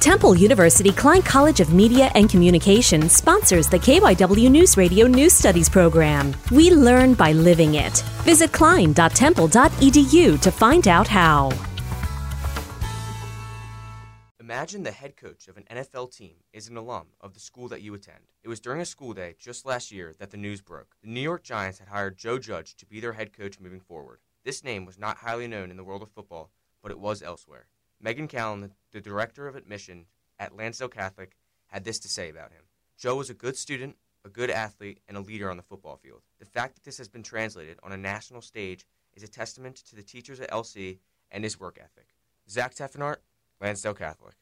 Temple University Klein College of Media and Communication sponsors the KYW News Radio News Studies program. We learn by living it. Visit klein.temple.edu to find out how. Imagine the head coach of an NFL team is an alum of the school that you attend. It was during a school day just last year that the news broke. The New York Giants had hired Joe Judge to be their head coach moving forward. This name was not highly known in the world of football, but it was elsewhere. Megan Callan, the director of admission at Lansdale Catholic, had this to say about him. Joe was a good student, a good athlete, and a leader on the football field. The fact that this has been translated on a national stage is a testament to the teachers at LC and his work ethic. Zach Teffenart, Lansdale Catholic.